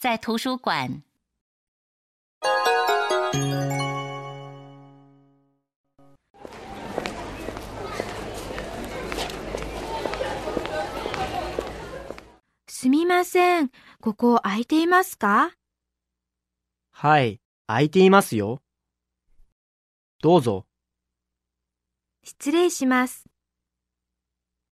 在图书馆。すみません。ここ空いていますか？はい、空いていますよ。どうぞ。失礼します。